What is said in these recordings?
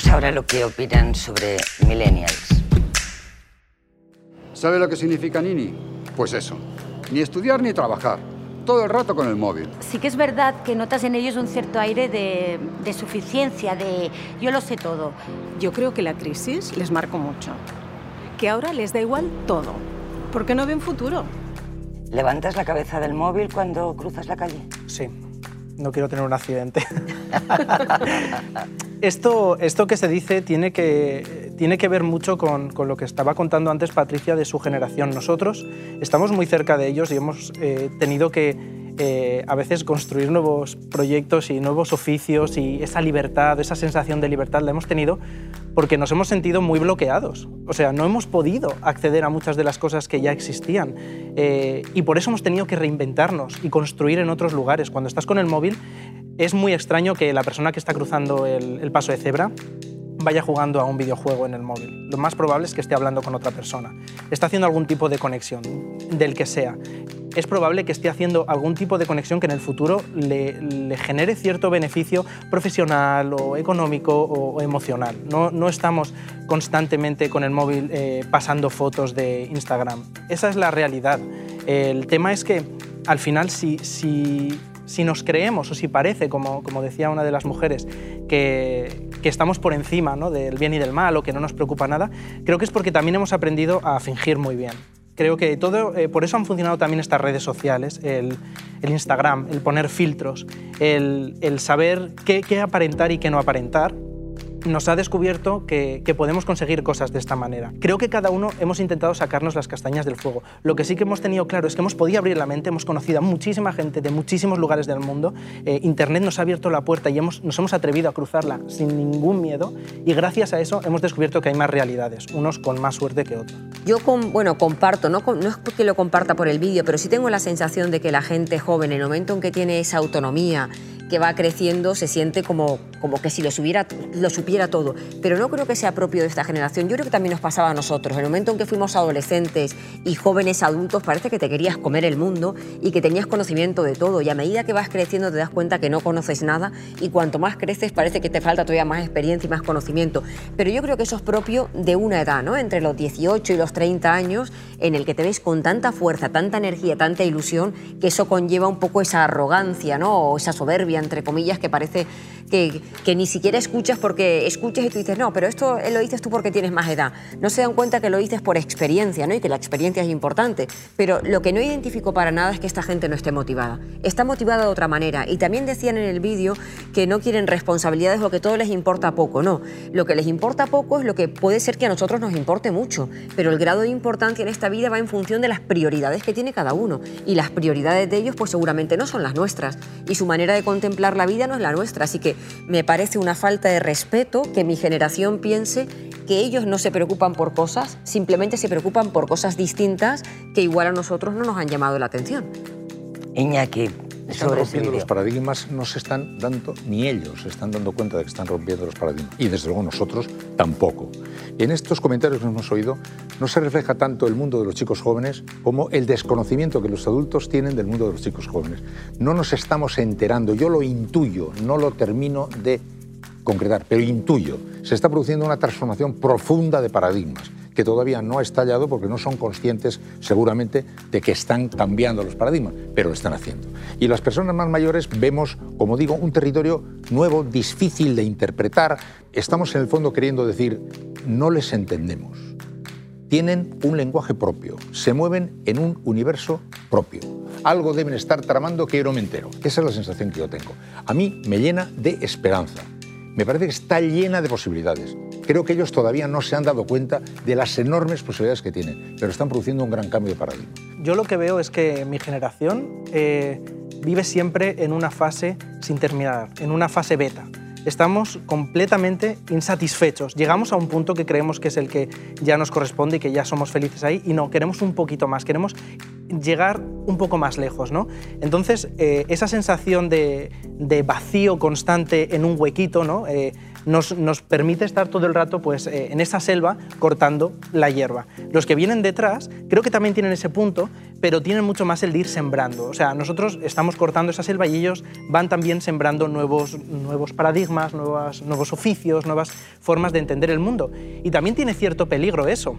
Veamos ahora lo que opinan sobre millennials. ¿Sabe lo que significa Nini? Pues eso, ni estudiar ni trabajar, todo el rato con el móvil. Sí que es verdad que notas en ellos un cierto aire de, de suficiencia, de yo lo sé todo. Yo creo que la crisis les marcó mucho, que ahora les da igual todo, porque no ven futuro. ¿Levantas la cabeza del móvil cuando cruzas la calle? Sí, no quiero tener un accidente. esto, esto que se dice tiene que, tiene que ver mucho con, con, lo que estaba contando antes Patricia de su generación. Nosotros estamos muy cerca de ellos y hemos eh, tenido que eh, a veces construir nuevos proyectos y nuevos oficios y esa libertad, esa sensación de libertad la hemos tenido porque nos hemos sentido muy bloqueados. O sea, no hemos podido acceder a muchas de las cosas que ya existían eh, y por eso hemos tenido que reinventarnos y construir en otros lugares. Cuando estás con el móvil es muy extraño que la persona que está cruzando el, el paso de cebra vaya jugando a un videojuego en el móvil. Lo más probable es que esté hablando con otra persona. Está haciendo algún tipo de conexión, del que sea. Es probable que esté haciendo algún tipo de conexión que en el futuro le, genere cierto beneficio profesional o económico o, o emocional. No, no, estamos constantemente con el móvil eh, pasando fotos de Instagram. Esa es la realidad. El tema es que al final si, si si nos creemos o si parece, como, como decía una de las mujeres, que, que estamos por encima ¿no? del bien y del mal o que no nos preocupa nada, creo que es porque también hemos aprendido a fingir muy bien. Creo que todo, eh, por eso han funcionado también estas redes sociales, el, Instagram, el poner filtros, el, saber qué aparentar y qué no aparentar, nos ha descubierto que, que, podemos conseguir cosas de esta manera. Creo que cada uno hemos intentado sacarnos las castañas del fuego. Lo que sí que hemos tenido claro es que hemos podido abrir la mente, hemos conocido a muchísima gente de muchísimos lugares del mundo. Eh, Internet nos ha abierto la puerta y hemos, nos hemos atrevido a cruzarla sin ningún miedo y gracias a eso hemos descubierto que hay más realidades, unos con más suerte que otros. Yo, con, bueno, comparto, no, no es que lo comparta por el vídeo, pero sí tengo la sensación de que la gente joven, en el momento en que tiene esa autonomía, que va creciendo se siente como, como que si lo, subiera, lo supiera todo. Pero no creo que sea propio de esta generación. Yo creo que también nos pasaba a nosotros. En el momento en que fuimos adolescentes y jóvenes adultos, parece que te querías comer el mundo y que tenías conocimiento de todo. Y a medida que vas creciendo te das cuenta que no conoces nada y cuanto más creces parece que te falta todavía más experiencia y más conocimiento. Pero yo creo que eso es propio de una edad, ¿no? Entre los 18 y los 30 años, en el que te ves con tanta fuerza, tanta energía, tanta ilusión, que eso conlleva un poco esa arrogancia, ¿no? O esa soberbia entre comillas, que parece que, que, ni siquiera escuchas porque escuchas y tú dices, no, pero esto lo dices tú porque tienes más edad. No se dan cuenta que lo dices por experiencia, ¿no? Y que la experiencia es importante. Pero lo que no identifico para nada es que esta gente no esté motivada. Está motivada de otra manera. Y también decían en el vídeo que no quieren responsabilidades o que todo les importa poco. No, lo que les importa poco es lo que puede ser que a nosotros nos importe mucho. Pero el grado de importancia en esta vida va en función de las prioridades que tiene cada uno. Y las prioridades de ellos pues seguramente no son las nuestras. Y su manera de contemplar la vida no es la nuestra. Así que me parece una falta de respeto que mi generación piense que ellos no se preocupan por cosas, simplemente se preocupan por cosas distintas que igual a nosotros no nos han llamado la atención. Están rompiendo los paradigmas, no se están dando, ni ellos se están dando cuenta de que están rompiendo los paradigmas. Y desde luego nosotros tampoco. En estos comentarios que hemos oído no se refleja tanto el mundo de los chicos jóvenes como el desconocimiento que los adultos tienen del mundo de los chicos jóvenes. No nos estamos enterando, yo lo intuyo, no lo termino de concretar, pero intuyo. Se está produciendo una transformación profunda de paradigmas que todavía no ha estallado porque no son conscientes seguramente de que están cambiando los paradigmas, pero lo están haciendo. Y las personas más mayores vemos, como digo, un territorio nuevo, difícil de interpretar. Estamos en el fondo queriendo decir, no les entendemos. Tienen un lenguaje propio, se mueven en un universo propio. Algo deben estar tramando que yo no me entero. Esa es la sensación que yo tengo. A mí me llena de esperanza. Me parece que está llena de posibilidades creo que ellos todavía no se han dado cuenta de las enormes posibilidades que tienen, pero están produciendo un gran cambio de paradigma. Yo lo que veo es que mi generación eh, vive siempre en una fase sin terminar, en una fase beta. Estamos completamente insatisfechos. Llegamos a un punto que creemos que es el que ya nos corresponde y que ya somos felices ahí y no, queremos un poquito más, queremos llegar un poco más lejos. ¿no? Entonces, eh, esa sensación de, vacío constante en un huequito, ¿no? Eh, nos, nos permite estar todo el rato pues, eh, en esa selva cortando la hierba. Los que vienen detrás creo que también tienen ese punto, pero tienen mucho más el de ir sembrando. O sea, nosotros estamos cortando esa selva y ellos van también sembrando nuevos, nuevos paradigmas, nuevas, nuevos oficios, nuevas formas de entender el mundo. Y también tiene cierto peligro eso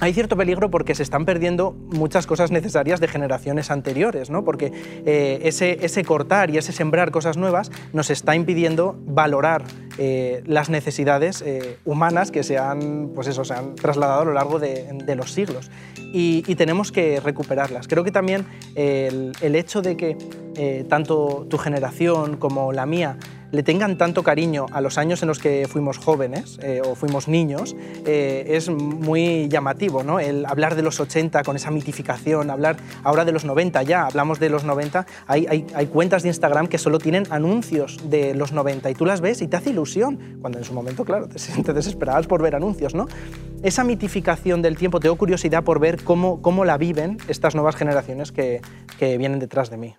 hay cierto peligro porque se están perdiendo muchas cosas necesarias de generaciones anteriores, ¿no? porque eh, ese, cortar y ese sembrar cosas nuevas nos está impidiendo valorar eh, las necesidades eh, humanas que se han, pues eso, se han trasladado a lo largo de, los siglos y, tenemos que recuperarlas. Creo que también el hecho de que tanto tu generación como la mía le tengan tanto cariño a los años en los que fuimos jóvenes eh, o fuimos niños eh, es muy llamativo, ¿no? El hablar de los 80 con esa mitificación, hablar ahora de los 90 ya, hablamos de los 90, hay, hay, cuentas de Instagram que solo tienen anuncios de los 90 y tú las ves y te hace ilusión, cuando en su momento, claro, te, te desesperabas por ver anuncios, ¿no? Esa mitificación del tiempo, tengo curiosidad por ver cómo, cómo la viven estas nuevas generaciones que, que vienen detrás de mí.